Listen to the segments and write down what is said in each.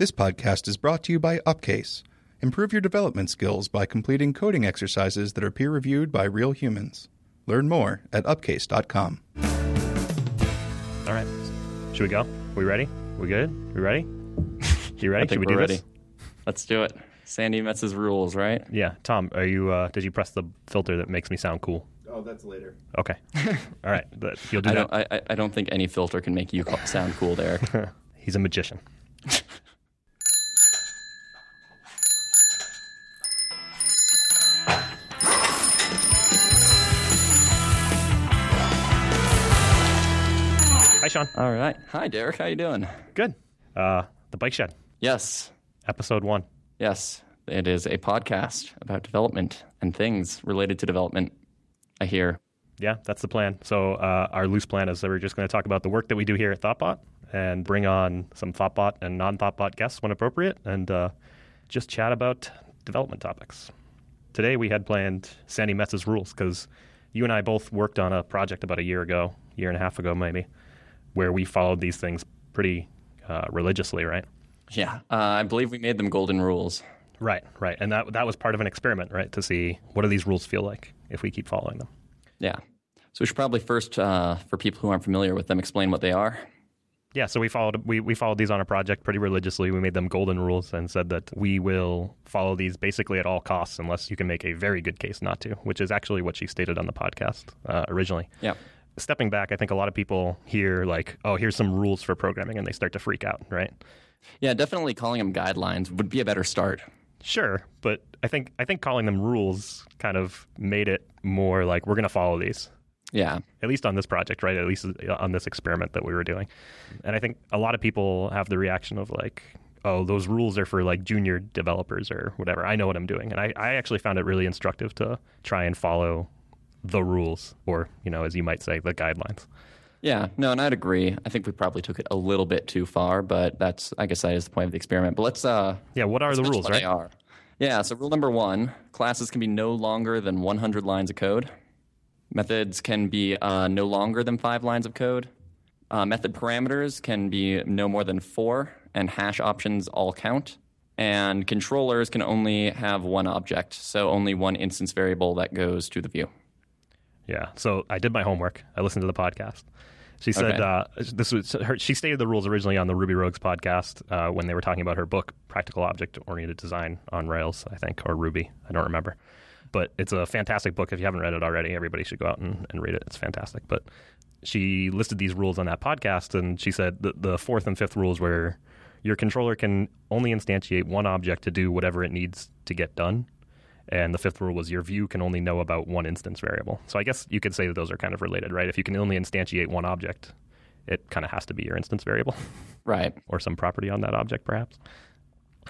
This podcast is brought to you by Upcase. Improve your development skills by completing coding exercises that are peer reviewed by real humans. Learn more at upcase.com. All right. Should we go? We ready? We good? We ready? You ready? I think Should we we're do ready. this? Let's do it. Sandi Metz's rules, right? Yeah. Tom, are you? Uh, did you press the filter that makes me sound cool? Oh, that's later. Okay. All right. But you'll do I that. don't. I, I- I don't think any filter can make you co- sound cool, Derek. He's a magician. Sean. All right. Hi, Derek. How you doing? Good. Uh, the Bike Shed, Yes. episode one. Yes. It is a podcast about development and things related to development. I hear. Yeah, that's the plan. So uh, our loose plan is that we're just going to talk about the work that we do here at ThoughtBot and bring on some ThoughtBot and non-ThoughtBot guests when appropriate, and uh, just chat about development topics. Today we had planned Sandi Metz's rules because you and I both worked on a project about a year ago, year and a half ago maybe, where we followed these things pretty uh, religiously, right? Yeah. Uh, I believe we made them golden rules. Right, right, and that that was part of an experiment, right, to see what do these rules feel like if we keep following them. Yeah. So we should probably first, uh, for people who aren't familiar with them, explain what they are. Yeah, so we followed we, we followed these on a project pretty religiously. We made them golden rules and said that we will follow these basically at all costs unless you can make a very good case not to, which is actually what she stated on the podcast uh, originally. Yeah. Stepping back, I think a lot of people hear like, "Oh, here's some rules for programming," and they start to freak out, right? Yeah. Definitely calling them guidelines would be a better start. Sure, but I think I think calling them rules kind of made it more like we're going to follow these. Yeah. at least on this project, right? At least uh, on this experiment that we were doing. And I think a lot of people have the reaction of like, oh, those rules are for like junior developers or whatever. I know what I'm doing. And I, I actually found it really instructive to try and follow the rules or, you know, as you might say, the guidelines. Yeah, no, and I'd agree. I think we probably took it a little bit too far, but that's I guess that is the point of the experiment. But let's uh Yeah, what are the rules, right? They are. Yeah, so rule number one: classes can be no longer than 100 lines of code. Methods can be uh, no longer than five lines of code. Uh, method parameters can be no more than four, and hash options all count. And controllers can only have one object, so only one instance variable that goes to the view. Yeah. So I did my homework. I listened to the podcast. She said Okay. uh, this was her, she stated the rules originally on the Ruby Rogues podcast uh, when they were talking about her book, Practical Object Oriented Design on Rails, I think, or Ruby. I don't remember. But it's a fantastic book. If you haven't read it already, everybody should go out and, and read it. It's fantastic. But she listed these rules on that podcast, and she said the, the fourth and fifth rules were your controller can only instantiate one object to do whatever it needs to get done. And the fifth rule was your view can only know about one instance variable. So I guess you could say that those are kind of related, right? If you can only instantiate one object, it kind of has to be your instance variable Right. or some property on that object, perhaps.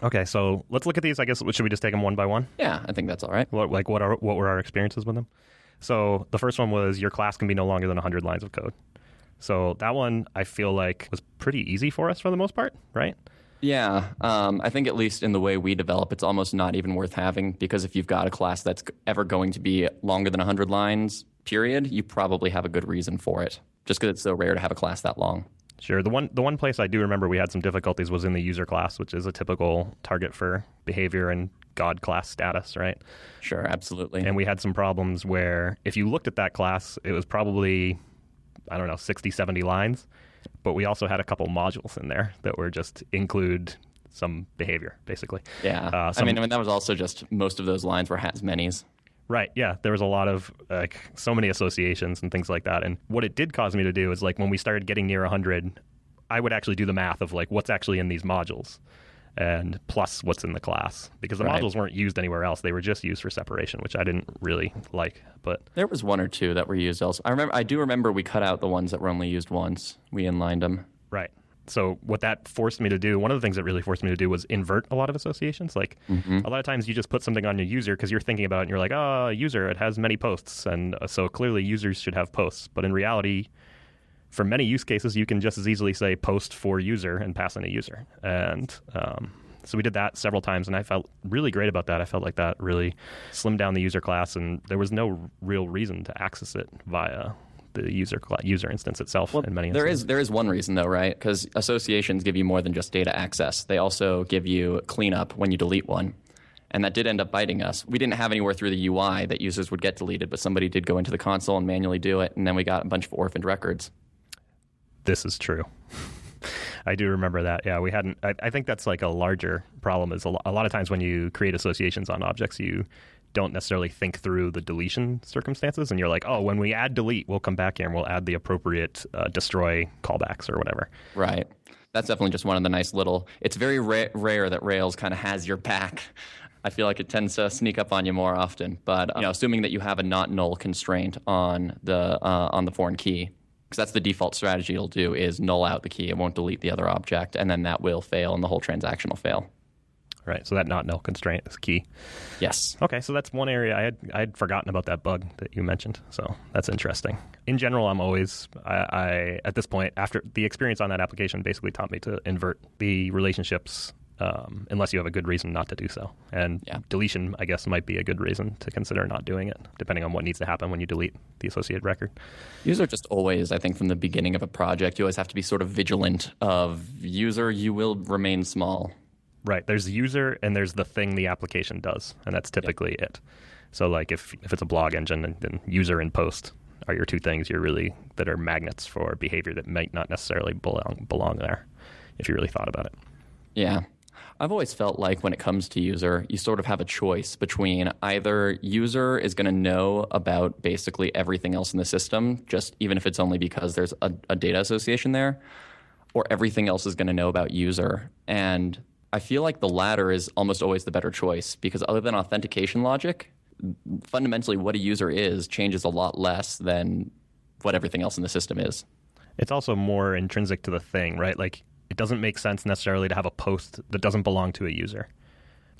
Okay, so let's look at these. I guess should we just take them one by one? Yeah, I think that's all right. What, like what are what were our experiences with them? So the first one was your class can be no longer than 100 lines of code. So that one I feel like was pretty easy for us for the most part, right? Yeah, um, I think at least in the way we develop, it's almost not even worth having because if you've got a class that's ever going to be longer than 100 lines, period, you probably have a good reason for it. Just because it's so rare to have a class that long. Sure. The one the one place I do remember we had some difficulties was in the user class, which is a typical target for behavior and God class status, right? Sure, absolutely. And we had some problems where if you looked at that class, it was probably I don't know, 60, 70 lines, but we also had a couple modules in there that were just include some behavior, basically. yeah, uh, I mean, I mean, that was also just most of those lines were has many's. Right. Yeah. There was a lot of like so many associations and things like that. And what it did cause me to do is like when we started getting near 100, I would actually do the math of like what's actually in these modules and plus what's in the class because the Right. modules weren't used anywhere else. They were just used for separation, which I didn't really like. But There was one or two that were used also. I remember, I do remember we cut out the ones that were only used once. We inlined them. right. So what that forced me to do, one of the things that really forced me to do was invert a lot of associations. Like a lot of times you just put something on your user because you're thinking about it and you're like, oh, user, it has many posts. And uh, so clearly users should have posts. But in reality, for many use cases, you can just as easily say post for user and pass in a user. And um, so we did that several times, and I felt really great about that. I felt like that really slimmed down the user class, and there was no real reason to access it via the user user instance itself. Well, in many there instances. is there is one reason though, right? Because associations give you more than just data access. They also give you cleanup when you delete one. And that did end up biting us. We didn't have anywhere through the UI that users would get deleted, but somebody did go into the console and manually do it, and then we got a bunch of orphaned records. This is true. I do remember that. Yeah, we hadn't. I, I think that's like a larger problem. Is a, lo- a lot of times when you create associations on objects, you don't necessarily think through the deletion circumstances, and you're like, oh, when we add delete, we'll come back here and we'll add the appropriate uh, destroy callbacks or whatever. Right. That's definitely just one of the nice little. It's very ra- rare that Rails kind of has your back. I feel like it tends to sneak up on you more often. But you know, assuming that you have a not null constraint on the uh, on the foreign key, because that's the default strategy it'll do is null out the key. It won't delete the other object, and then that will fail, and the whole transaction will fail. Right. So that not null constraint is key. Yes. Okay, so that's one area I had I had forgotten about that bug that you mentioned. So that's interesting. In general, I'm always I, I at this point after the experience on that application basically taught me to invert the relationships um, unless you have a good reason not to do so. And Yeah. deletion, I guess, might be a good reason to consider not doing it, depending on what needs to happen when you delete the associated record. User just always, I think, from the beginning of a project, you always have to be sort of vigilant of user. You will remain small. Right. There's the user and there's the thing the application does, and that's typically it. So like if if it's a blog engine, then- then user and post are your two things you're really that are magnets for behavior that might not necessarily belong belong there if you really thought about it. Yeah. I've always felt like when it comes to user, you sort of have a choice between either user is going to know about basically everything else in the system, just even if it's only because there's a, a data association there, or everything else is going to know about user. And I feel like the latter is almost always the better choice because other than authentication logic, fundamentally what a user is changes a lot less than what everything else in the system is. It's also more intrinsic to the thing, right? Like it doesn't make sense necessarily to have a post that doesn't belong to a user.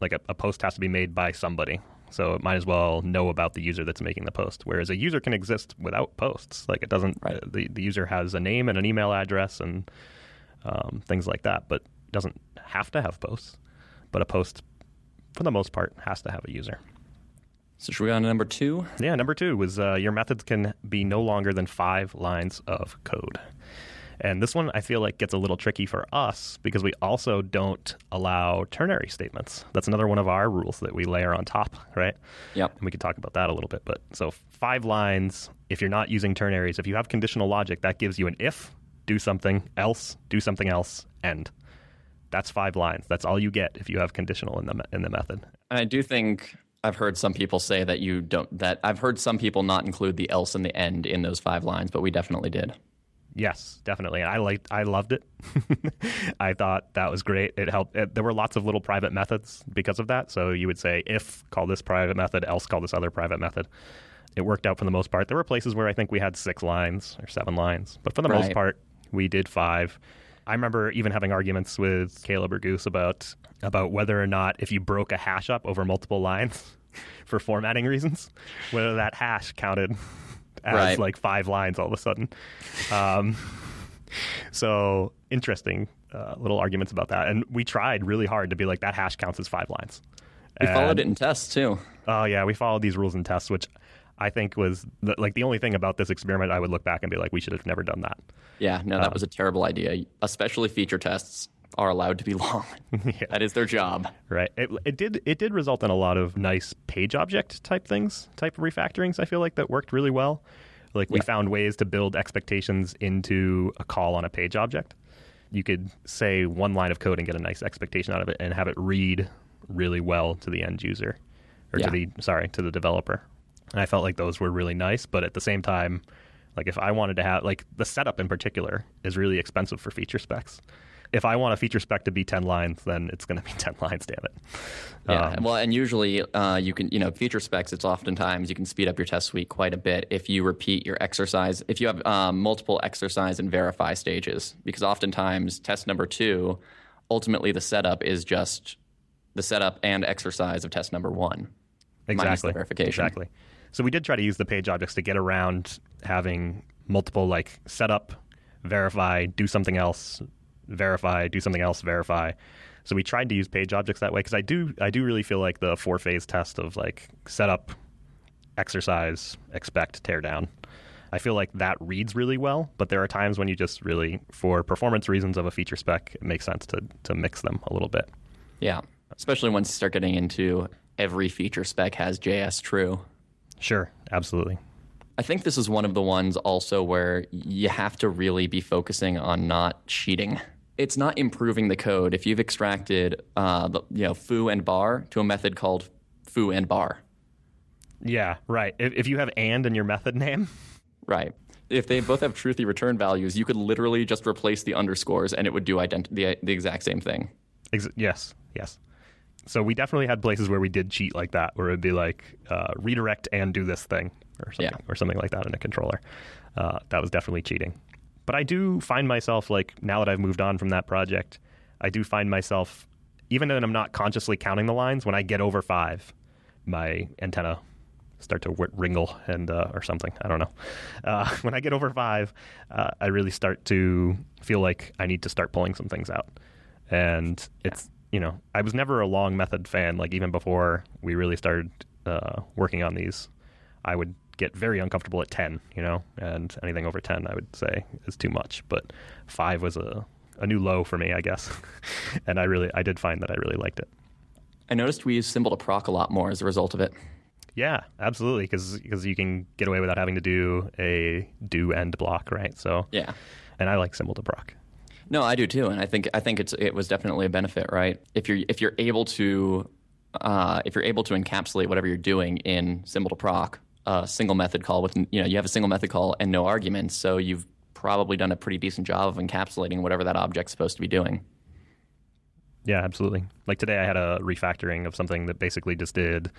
Like a, a post has to be made by somebody. So it might as well know about the user that's making the post. Whereas a user can exist without posts. Like it doesn't, Right. the, the user has a name and an email address and um, things like that, but doesn't have to have posts. But a post, for the most part, has to have a user. So should we go on to number two? Yeah, number two was uh, your methods can be no longer than five lines of code. And this one I feel like gets a little tricky for us because we also don't allow ternary statements. That's another one of our rules that we layer on top, right? Yep. And we could talk about that a little bit. But so five lines, if you're not using ternaries, if you have conditional logic, that gives you an if, do something, else, do something else, end. That's five lines. That's all you get if you have conditional in the in the method. And I do think I've heard some people say that you don't. That I've heard some people not include the else and the end in those five lines, but we definitely did. Yes, definitely. I liked, I loved it. I thought that was great. It helped. It, there were lots of little private methods because of that. So you would say if call this private method, else call this other private method. It worked out for the most part. There were places where I think we had six lines or seven lines, but for the most part, we did five. I remember even having arguments with Caleb or Goose about about whether or not if you broke a hash up over multiple lines for formatting reasons, whether that hash counted as Right. like five lines all of a sudden. Um, so interesting uh, little arguments about that, and we tried really hard to be like that hash counts as five lines. We followed it in tests too. Oh yeah, we followed these rules and tests, which I think was the, like the only thing about this experiment. I would look back and be like, we should have never done that. Yeah, no, that was a terrible idea. Especially feature tests are allowed to be long. That is their job. Right. It, it did it did result in a lot of nice page object type things, type of refactorings. I feel like that worked really well. Like we Yeah. found ways to build expectations into a call on a page object. You could say one line of code and get a nice expectation out of it, and have it read really well to the end user, or Yeah. to the sorry to the developer. And I felt like those were really nice, but at the same time, like if I wanted to have like the setup in particular is really expensive for feature specs. If I want a feature spec to be ten lines, then it's going to be ten lines. Damn it. Yeah. Um, well, and usually uh, you can, you know, feature specs. It's oftentimes you can speed up your test suite quite a bit if you repeat your exercise. If you have um, multiple exercise and verify stages, because oftentimes test number two, ultimately the setup is just the setup and exercise of test number one. exactly verification. exactly so we did try to use the page objects to get around having multiple like setup verify do something else verify do something else verify so we tried to use page objects that way because i do i do really feel like the four phase test of like setup exercise expect tear down I feel like that reads really well, but there are times when you just really, for performance reasons of a feature spec, it makes sense to, to mix them a little bit. Yeah, especially once you start getting into every feature spec has JS true. Sure, absolutely. I think this is one of the ones also where you have to really be focusing on not cheating. It's not improving the code if you've extracted uh, the, you know foo and bar to a method called foo and bar. Yeah, right. If, if you have and in your method name, Right. If they both have truthy return values, you could literally just replace the underscores and it would do ident- the, the exact same thing. Ex- yes, yes. So we definitely had places where we did cheat like that, where it'd be like uh, redirect and do this thing or something, Yeah. or something like that in a controller. Uh, that was definitely cheating. But I do find myself like now that I've moved on from that project, I do find myself even when I'm not consciously counting the lines, when I get over five, my antenna start to w- wringle and uh, or something. I don't know. Uh, when I get over five, uh, I really start to feel like I need to start pulling some things out, and it's you know I was never a long method fan. Like even before we really started uh, working on these, I would get very uncomfortable at ten. You know, and anything over ten, I would say is too much. But five was a a new low for me, I guess, and I really I did find that I really liked it. I noticed we use symbol to proc a lot more as a result of it. Yeah, absolutely, because you can get away without having to do a do end block, right? So Yeah. and I like symbol to proc. No, I do too, and I think I think it's it was definitely a benefit, right? If you're if you're able to uh, if you're able to encapsulate whatever you're doing in symbol to proc, a single method call with you know you have a single method call and no arguments, so you've probably done a pretty decent job of encapsulating whatever that object's supposed to be doing. Yeah, absolutely. Like today, I had a refactoring of something that basically just did.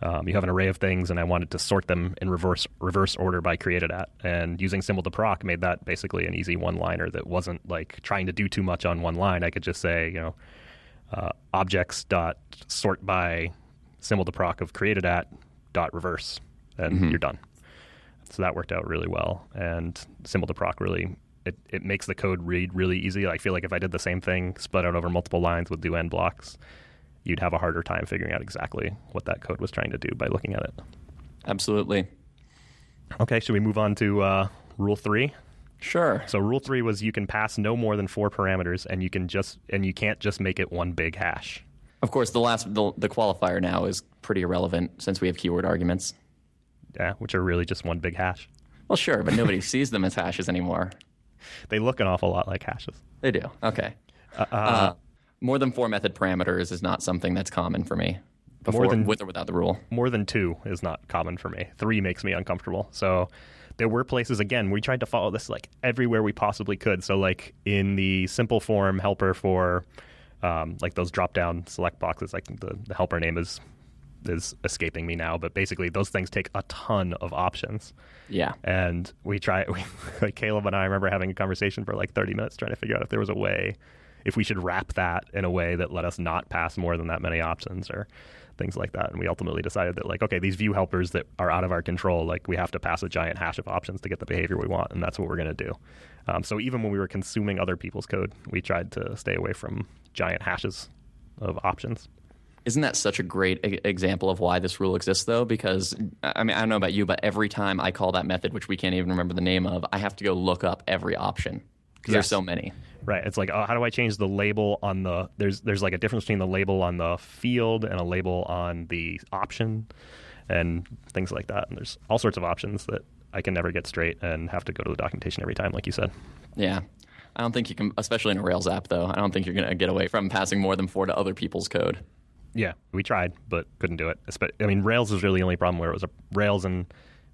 Um, you have an array of things, and I wanted to sort them in reverse reverse order by created at, and using symbol to proc made that basically an easy one liner that wasn't like trying to do too much on one line. I could just say, you know, uh, objects dot sort by symbol to proc of created at dot reverse, and you're done. So that worked out really well, and symbol to proc really it, it makes the code read really easy. I feel like if I did the same thing, split out over multiple lines with do end blocks, you'd have a harder time figuring out exactly what that code was trying to do by looking at it. Absolutely. Okay, should we move on to uh, rule three? Sure. So rule three was you can pass no more than four parameters, and you can just and you can't just make it one big hash. Of course, the last the, the qualifier now is pretty irrelevant since we have keyword arguments. Yeah, which are really just one big hash. Well, sure, but nobody sees them as hashes anymore. They look an awful lot like hashes. They do. Okay. Uh, more than four method parameters is not something that's common for me. Before, than- with or without the rule. more than two is not common for me. Three makes me uncomfortable. So there were places again we tried to follow this like everywhere we possibly could. So like in the simple form helper for um, like those drop down select boxes, like the, the helper name is is escaping me now, but basically those things take a ton of options. Yeah. And we try, we, like Caleb and I remember having a conversation for like 30 minutes trying to figure out if there was a way, if we should wrap that in a way that let us not pass more than that many options or things like that. And we ultimately decided that, like, okay, these view helpers that are out of our control, like, we have to pass a giant hash of options to get the behavior we want. And that's what we're going to do. Um, so even when we were consuming other people's code, we tried to stay away from giant hashes of options. Isn't that such a great e- example of why this rule exists, though? Because, I mean, I don't know about you, but every time I call that method, which we can't even remember the name of, I have to go look up every option because there's so many. Right. It's like, oh, how do I change the label on the? There's there's like a difference between the label on the field and a label on the option, and things like that. And there's all sorts of options that I can never get straight and have to go to the documentation every time, like you said. Yeah. I don't think you can, especially in a Rails app, though, I don't think you're going to get away from passing more than four to other people's code. Yeah, we tried, but couldn't do it. I mean, Rails was really the only problem where it was a Rails and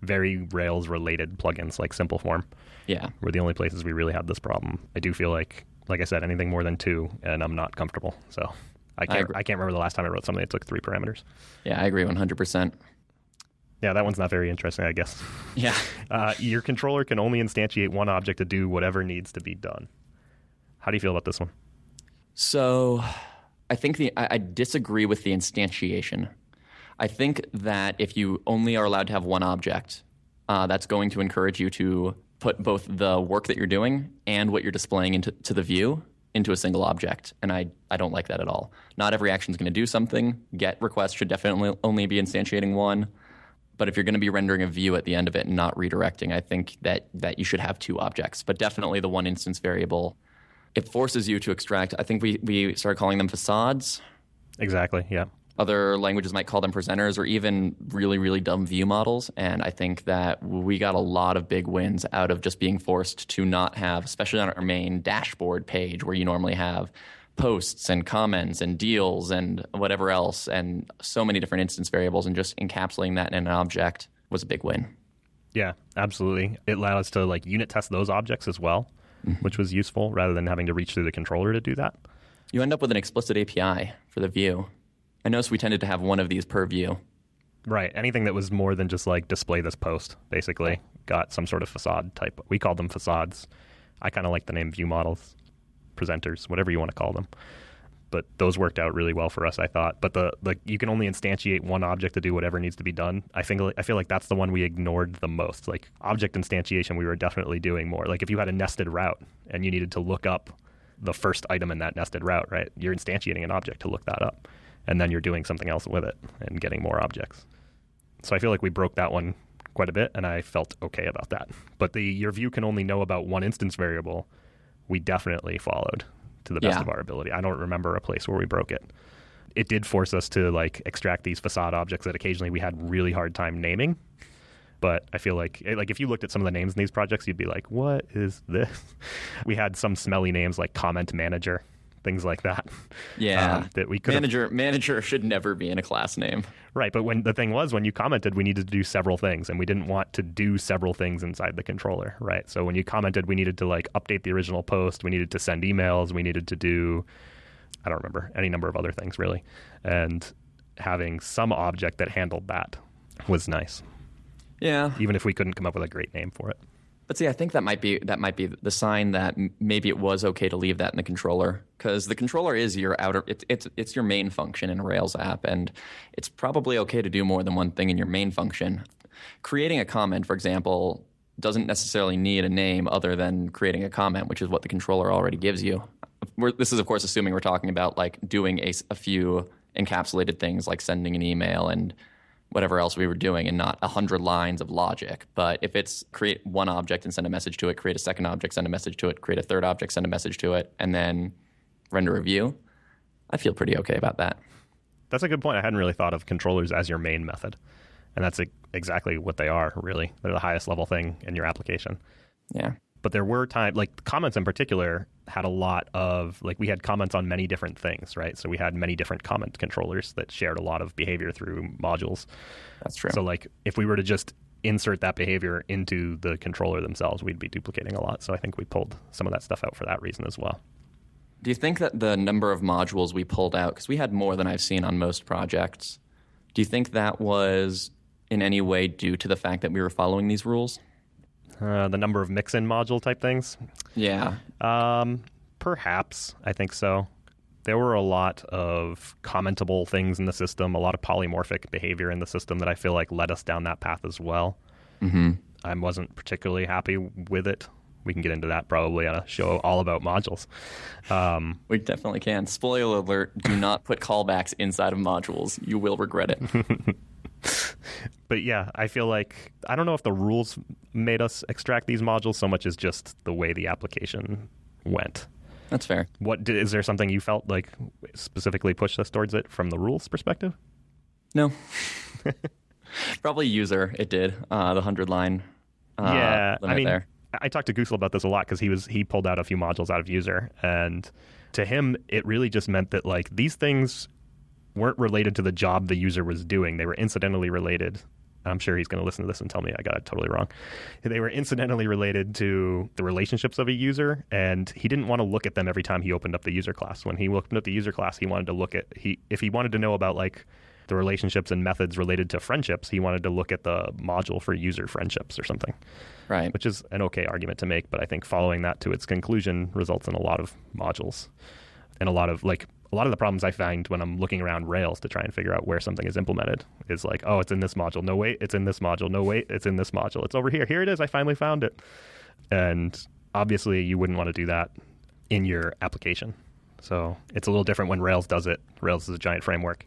very Rails related plugins like Simple Form Yeah. were the only places we really had this problem. I do feel like, like I said, anything more than two, and I'm not comfortable. So I can't. agree. I, can't remember the last time I wrote something that took three parameters. Yeah, I agree 100%. Yeah, that one's not very interesting, I guess. Yeah. Uh, your controller can only instantiate one object to do whatever needs to be done. How do you feel about this one? So I think the I, I disagree with the instantiation. I think that if you only are allowed to have one object, uh, that's going to encourage you to put both the work that you're doing and what you're displaying into to the view into a single object. And I, I don't like that at all. Not every action is going to do something. Get request should definitely only be instantiating one. But if you're going to be rendering a view at the end of it and not redirecting, I think that that you should have two objects. But definitely the one instance variable, it forces you to extract. I think we we started calling them facades. Exactly. Yeah. Other languages might call them presenters or even really, really dumb view models. And I think that we got a lot of big wins out of just being forced to not have, especially on our main dashboard page where you normally have posts and comments and deals and whatever else, and so many different instance variables, and just encapsulating that in an object was a big win. Yeah, absolutely. It allowed us to like unit test those objects as well, mm-hmm. which was useful rather than having to reach through the controller to do that. You end up with an explicit API for the view. I noticed we tended to have one of these per view. Right. Anything that was more than just like display this post, basically, got some sort of facade type. We called them facades. I kind of like the name view models presenters, whatever you want to call them. But those worked out really well for us, I thought. But the like you can only instantiate one object to do whatever needs to be done. I think I feel like that's the one we ignored the most. Like object instantiation, we were definitely doing more. Like if you had a nested route and you needed to look up the first item in that nested route, right? You're instantiating an object to look that up, and then you're doing something else with it and getting more objects. So I feel like we broke that one quite a bit, and I felt okay about that. But the your view can only know about one instance variable we definitely followed to the best yeah. of our ability. I don't remember a place where we broke it. It did force us to like extract these facade objects that occasionally we had really hard time naming. But I feel like eh, like if you looked at some of the names in these projects, you'd be like, "What is this?" We had some smelly names like comment manager things like that. Yeah, um, that we could manager manager should never be in a class name. Right, but when the thing was when you commented, we needed to do several things, and we didn't want to do several things inside the controller. Right, so when you commented, we needed to like update the original post, we needed to send emails, we needed to do I don't remember any number of other things really, and having some object that handled that was nice. Yeah, even if we couldn't come up with a great name for it. But see, I think that might be that might be the sign that maybe it was okay to leave that in the controller because the controller is your outer it's it's it's your main function in a Rails app, and it's probably okay to do more than one thing in your main function. Creating a comment, for example, doesn't necessarily need a name other than creating a comment, which is what the controller already gives you. We're, this is, of course, assuming we're talking about like doing a, a few encapsulated things like sending an email and whatever else we were doing and not a hundred lines of logic. But if it's create one object and send a message to it, create a second object, send a message to it, create a third object, send a message to it, and then render a view, I feel pretty okay about that. That's a good point. I hadn't really thought of controllers as your main method. And that's exactly what they are, really. They're the highest level thing in your application. Yeah but there were times like comments in particular had a lot of like we had comments on many different things right? So we had many different comment controllers that shared a lot of behavior through modules. That's true. So like if we were to just insert that behavior into the controller themselves we'd be duplicating a lot. So i think we pulled some of that stuff out for that reason as well. Do you think that the number of modules we pulled out because we had more than i've seen on most projects do you think that was in any way due to the fact that we were following these rules uh, the number of mix-in module type things. Yeah. Um, perhaps I think so. There were a lot of commentable things in the system, a lot of polymorphic behavior in the system that I feel like led us down that path as well. Mm-hmm. I wasn't particularly happy with it. We can get into that probably on a show all about modules. Um, we definitely can. Spoiler alert: Do not put callbacks inside of modules. You will regret it. but yeah, I feel like I don't know if the rules made us extract these modules so much as just the way the application went. That's fair. What did, is there something you felt like specifically pushed us towards it from the rules perspective? No. Probably user. It did uh, the hundred line. Uh, yeah, I mean, there. I talked to Goosel about this a lot because he was he pulled out a few modules out of user, and to him, it really just meant that like these things weren't related to the job the user was doing. They were incidentally related. I'm sure he's going to listen to this and tell me I got it totally wrong. They were incidentally related to the relationships of a user, and he didn't want to look at them every time he opened up the user class. When he opened up the user class, he wanted to look at he if he wanted to know about like the relationships and methods related to friendships, he wanted to look at the module for user friendships or something. Right. Which is an okay argument to make, but I think following that to its conclusion results in a lot of modules and a lot of like a lot of the problems I find when I'm looking around Rails to try and figure out where something is implemented is like, oh, it's in this module. No, wait, it's in this module. No, wait, it's in this module. It's over here. Here it is. I finally found it. And obviously, you wouldn't want to do that in your application. So it's a little different when Rails does it. Rails is a giant framework.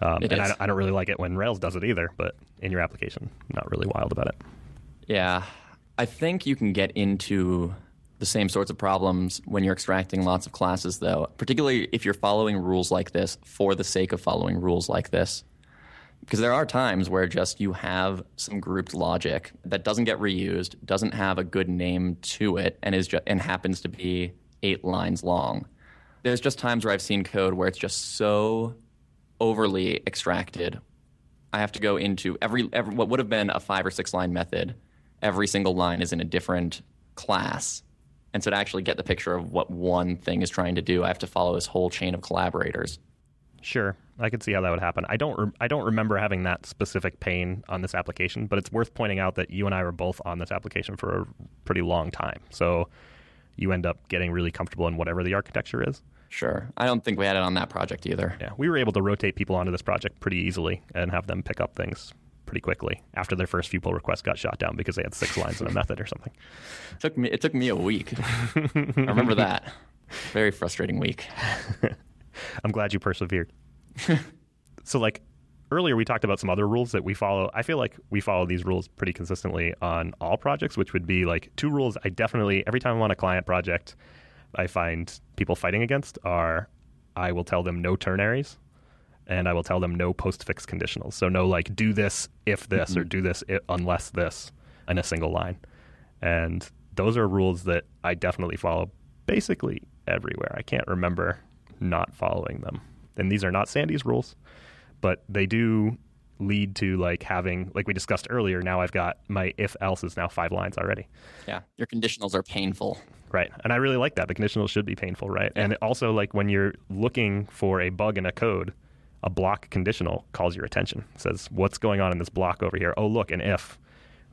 Um, and I, I don't really like it when Rails does it either, but in your application, not really wild about it. Yeah. I think you can get into the same sorts of problems when you're extracting lots of classes, though, particularly if you're following rules like this for the sake of following rules like this. Because there are times where just you have some grouped logic that doesn't get reused, doesn't have a good name to it, and is ju- and happens to be eight lines long. There's just times where I've seen code where it's just so overly extracted I have to go into every, every what would have been a five or six line method. Every single line is in a different class, and so to actually get the picture of what one thing is trying to do, I have to follow this whole chain of collaborators. Sure, I could see how that would happen. I don't. Re- I don't remember having that specific pain on this application, but it's worth pointing out that you and I were both on this application for a pretty long time. So you end up getting really comfortable in whatever the architecture is. Sure, I don't think we had it on that project either. Yeah, we were able to rotate people onto this project pretty easily and have them pick up things pretty quickly after their first few pull requests got shot down because they had six lines in a method or something. It took me it took me a week. I remember that. Very frustrating week. I'm glad you persevered. so, like earlier, we talked about some other rules that we follow. I feel like we follow these rules pretty consistently on all projects, which would be like two rules I definitely, every time I'm on a client project, I find people fighting against are I will tell them no ternaries and I will tell them no postfix conditionals. So, no like do this if this or mm-hmm. do this i unless this in a single line. And those are rules that I definitely follow basically everywhere. I can't remember not following them. And these are not Sandi's rules, but they do lead to like having like we discussed earlier, now I've got my if else is now five lines already. Yeah, your conditionals are painful. Right. And I really like that. The conditionals should be painful, right? And also like when you're looking for a bug in a code, a block conditional calls your attention. It says, what's going on in this block over here? Oh, look, an if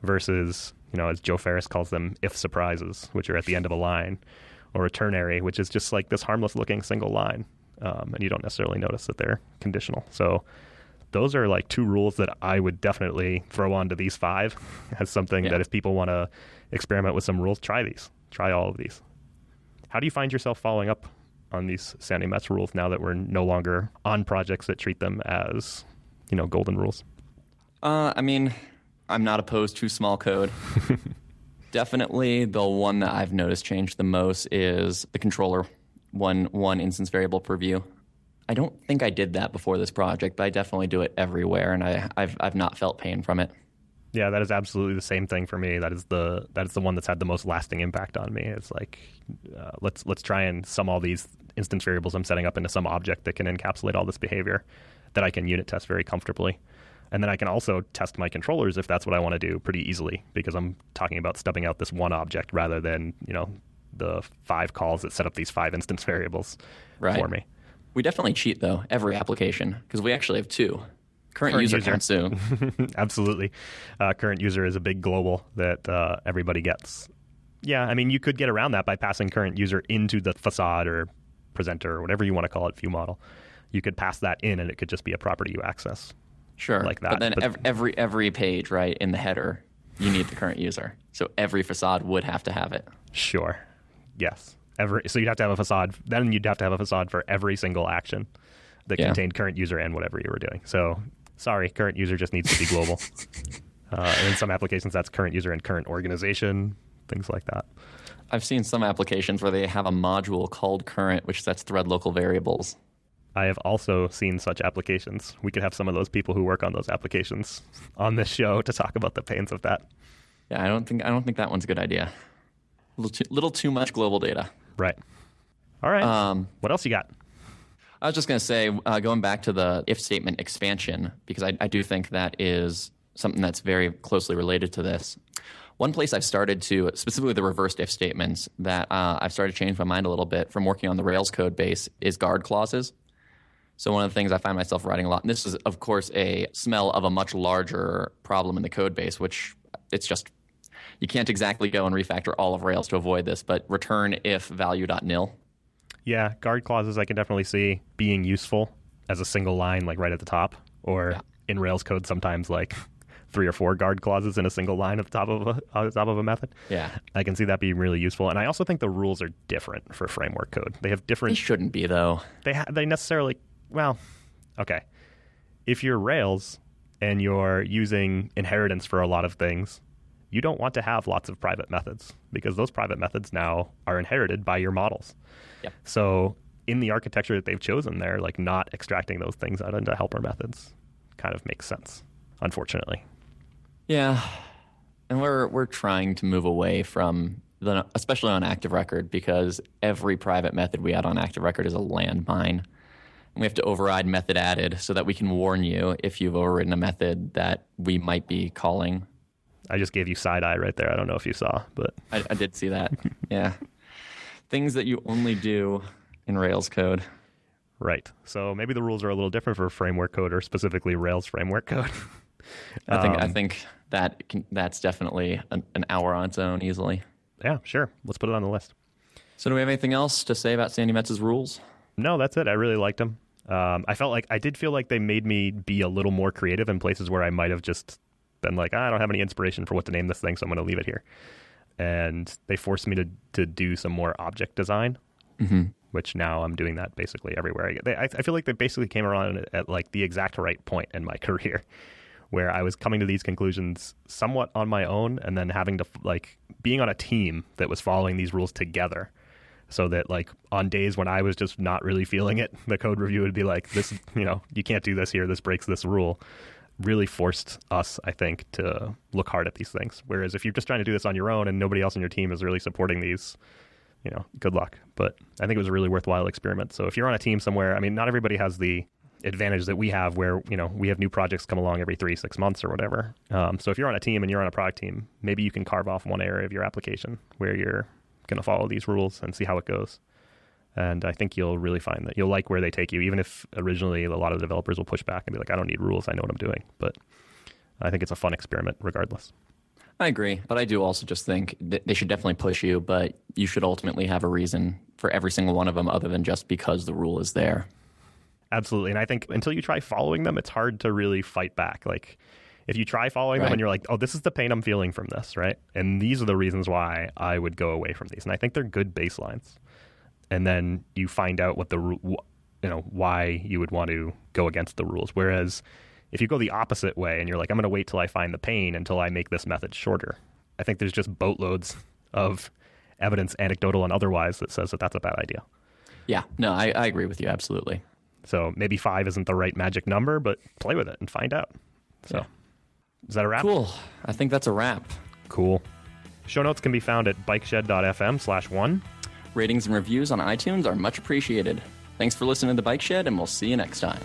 versus, you know, as Joe Ferris calls them, if surprises, which are at the end of a line, or a ternary, which is just like this harmless looking single line. Um, and you don't necessarily notice that they're conditional. So those are like two rules that I would definitely throw onto these five as something Yeah. that if people want to experiment with some rules, try these. Try all of these. How do you find yourself following up on these Sandi Metz rules now that we're no longer on projects that treat them as, you know, golden rules? Uh, I mean, I'm not opposed to small code. Definitely, the one that I've noticed change the most is the controller one one instance variable per view. I don't think I did that before this project, but I definitely do it everywhere, and I, I've I've not felt pain from it. Yeah, that is absolutely the same thing for me. That is the that is the one that's had the most lasting impact on me. It's like uh, let's let's try and sum all these instance variables I'm setting up into some object that can encapsulate all this behavior that I can unit test very comfortably. And then I can also test my controllers if that's what I want to do pretty easily because I'm talking about stubbing out this one object rather than, you know, the five calls that set up these five instance variables Right. for me. We definitely cheat though every application because we actually have two. Current, Current user, user. Absolutely. Uh, current user is a big global that uh, everybody gets. Yeah, I mean, you could get around that by passing current user into the facade or presenter or whatever you want to call it, view model. You could pass that in and it could just be a property you access. Sure, Like that, But then but- ev- every every page, right in the header, you need the current user. So every facade would have to have it. Sure. Yes. Every, so you'd have to have a facade. Then you'd have to have a facade for every single action that Yeah. contained current user and whatever you were doing. So sorry, current user just needs to be global. uh, and in some applications, that's current user and current organization, things like that. I've seen some applications where they have a module called current, which sets thread local variables. I have also seen such applications. We could have some of those people who work on those applications on this show to talk about the pains of that. Yeah, I don't think I don't think that one's a good idea. Little too, little too much global data. Right. All right. Um, what else you got? I was just going to say, uh, going back to the if statement expansion, because I, I do think that is something that's very closely related to this. One place I've started to, specifically the reversed if statements, that uh, I've started to change my mind a little bit from working on the Rails code base is guard clauses. So one of the things I find myself writing a lot, and this is of course a smell of a much larger problem in the code base, which it's just you can't exactly go and refactor all of Rails to avoid this, but return if value.nil. Yeah, guard clauses I can definitely see being useful as a single line, like right at the top, or Yeah. in Rails code sometimes like three or four guard clauses in a single line at the top of a, top of a method. Yeah. I can see that being really useful, and I also think the rules are different for framework code. They have They different shouldn't be though. they ha- they necessarily well okay if you're Rails and you're using inheritance for a lot of things, you don't want to have lots of private methods because those private methods now are inherited by your models. Yep. So in the architecture that they've chosen there, like not extracting those things out into helper methods kind of makes sense, unfortunately. Yeah. And we're we're trying to move away from the especially on active record because every private method we add on active record is a landmine. And we have to override method added so that we can warn you if you've overridden a method that we might be calling. I just gave you side eye right there. I don't know if you saw, but I, I did see that. yeah. Things that you only do in Rails code. Right. So maybe the rules are a little different for framework code or specifically Rails framework code. I think I Um, think that can, that's definitely an, an hour on its own easily. yeah, sure. Let's put it on the list. So do we have anything else to say about Sandi Metz's rules? No, that's it. I really liked them. Um, I felt like I did feel like they made me be a little more creative in places where I might have just been like, "Ah, I don't have any inspiration for what to name this thing, so I'm going to leave it here. And they forced me to to do some more object design, Mm-hmm. which now I'm doing that basically everywhere I get. They, I, I feel like they basically came around at, at like the exact right point in my career, where I was coming to these conclusions somewhat on my own, and then having to like being on a team that was following these rules together so that like on days when I was just not really feeling it, the code review would be like, "This, you know, you can't do this here. This breaks this rule." Really forced us, I think, to look hard at these things. Whereas if you're just trying to do this on your own and nobody else on your team is really supporting these, you know, good luck. But I think it was a really worthwhile experiment. So if you're on a team somewhere, I mean, not everybody has the advantage that we have where you know we have new projects come along every three six months or whatever um, so if you're on a team and you're on a product team maybe you can carve off one area of your application where you're going to follow these rules and see how it goes and i think you'll really find that you'll like where they take you even if originally a lot of the developers will push back and be like i don't need rules i know what i'm doing but i think it's a fun experiment regardless I agree, but I do also just think th- they should definitely push you, but you should ultimately have a reason for every single one of them other than just because the rule is there. Absolutely. And I think until you try following them, it's hard to really fight back. Like, if you try following them and you're like, oh, this is the pain I'm feeling from this, right? And these are the reasons why I would go away from these. And I think they're good baselines. And then you find out what the, you know, why you would want to go against the rules. Whereas if you go the opposite way and you're like, I'm going to wait till I find the pain until I make this method shorter, I think there's just boatloads of evidence, anecdotal and otherwise, that says that that's a bad idea. Yeah, no, I, I agree with you absolutely. So maybe five isn't the right magic number, but play with it and find out. So is that a wrap? Cool. I think that's a wrap. Cool. Show notes can be found at bikeshed.fm slash one. Ratings and reviews on iTunes are much appreciated. Thanks for listening to the Bike Shed, and we'll see you next time.